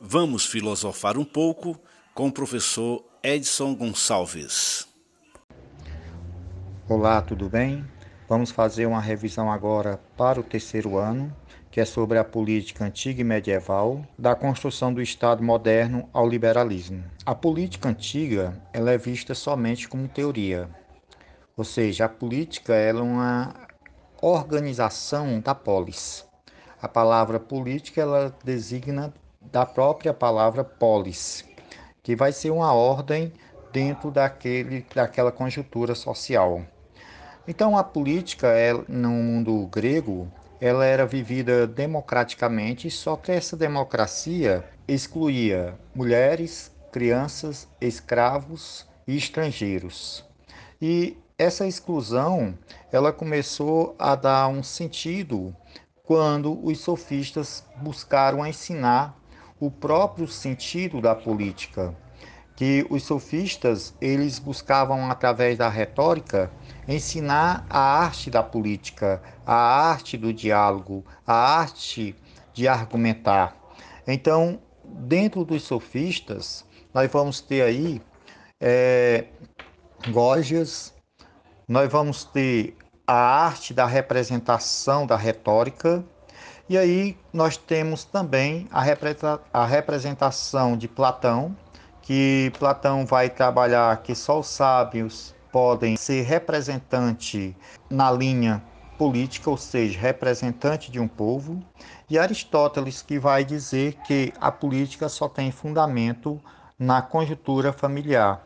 Vamos filosofar um pouco com o professor Edson Gonçalves. Olá, tudo bem? Vamos fazer uma revisão agora para o terceiro ano, que é sobre a política antiga e medieval, da construção do Estado moderno ao liberalismo. A política antiga ela é vista somente como teoria, ou seja, a política ela é uma organização da polis. A palavra política ela designa da própria palavra polis, que vai ser uma ordem dentro daquele, daquela conjuntura social. Então a política é, no mundo grego ela era vivida democraticamente, só que essa democracia excluía mulheres, crianças, escravos e estrangeiros. E essa exclusão ela começou a dar um sentido quando os sofistas buscaram ensinar o próprio sentido da política, que os sofistas eles buscavam através da retórica ensinar a arte da política, a arte do diálogo, a arte de argumentar. Então, dentro dos sofistas, nós vamos ter aí é, nós vamos ter a arte da representação da retórica, e aí nós temos também a representação de Platão, que Platão vai trabalhar que só os sábios podem ser representante na linha política, ou seja, representante de um povo, e Aristóteles que vai dizer que a política só tem fundamento na conjuntura familiar.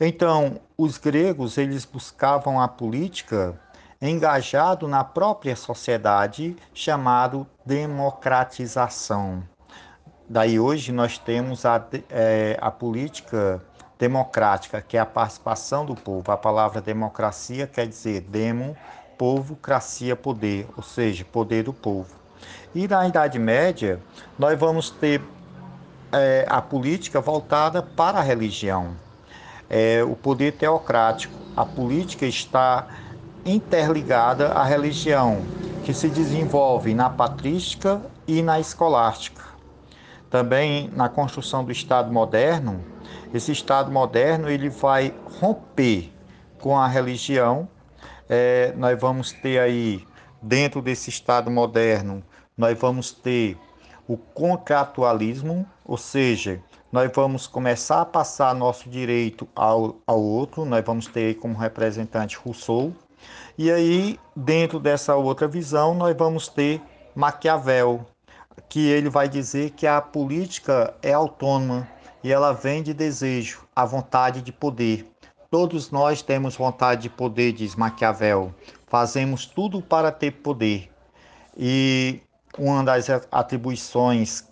Então, os gregos eles buscavam a política engajado na própria sociedade, chamado democratização. Daí hoje nós temos a, é, a política democrática, que é a participação do povo. A palavra democracia quer dizer demo, povo, cracia, poder, ou seja, poder do povo. E na Idade Média, nós vamos ter é, a política voltada para a religião é, o poder teocrático. A política está interligada à religião, que se desenvolve na patrística e na escolástica. Também na construção do Estado moderno, esse Estado moderno ele vai romper com a religião. É, nós vamos ter aí, dentro desse Estado moderno, nós vamos ter o contratualismo, ou seja, nós vamos começar a passar nosso direito ao, ao outro, nós vamos ter como representante Rousseau, e aí, dentro dessa outra visão, nós vamos ter Maquiavel, que ele vai dizer que a política é autônoma e ela vem de desejo, a vontade de poder. Todos nós temos vontade de poder, diz Maquiavel. Fazemos tudo para ter poder. E uma das atribuições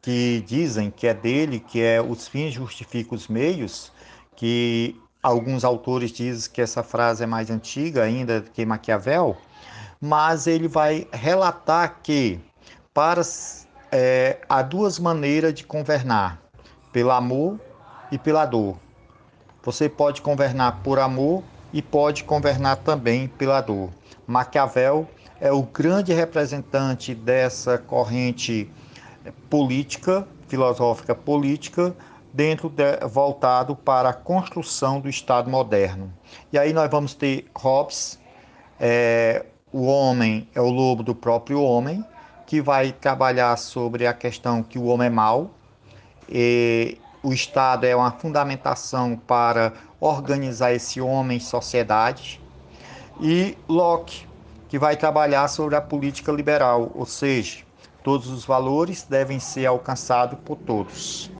que dizem que é dele, que é os fins justificam os meios, que alguns autores dizem que essa frase é mais antiga ainda que Maquiavel, mas ele vai relatar que para é, há duas maneiras de governar, pelo amor e pela dor. Você pode governar por amor e pode governar também pela dor. Maquiavel é o grande representante dessa corrente política, filosófica política, dentro de, voltado para a construção do Estado moderno. E aí nós vamos ter Hobbes, é, o homem é o lobo do próprio homem, que vai trabalhar sobre a questão que o homem é mau, e o Estado é uma fundamentação para organizar esse homem em sociedade, e Locke, que vai trabalhar sobre a política liberal, ou seja, Todos os valores devem ser alcançados por todos.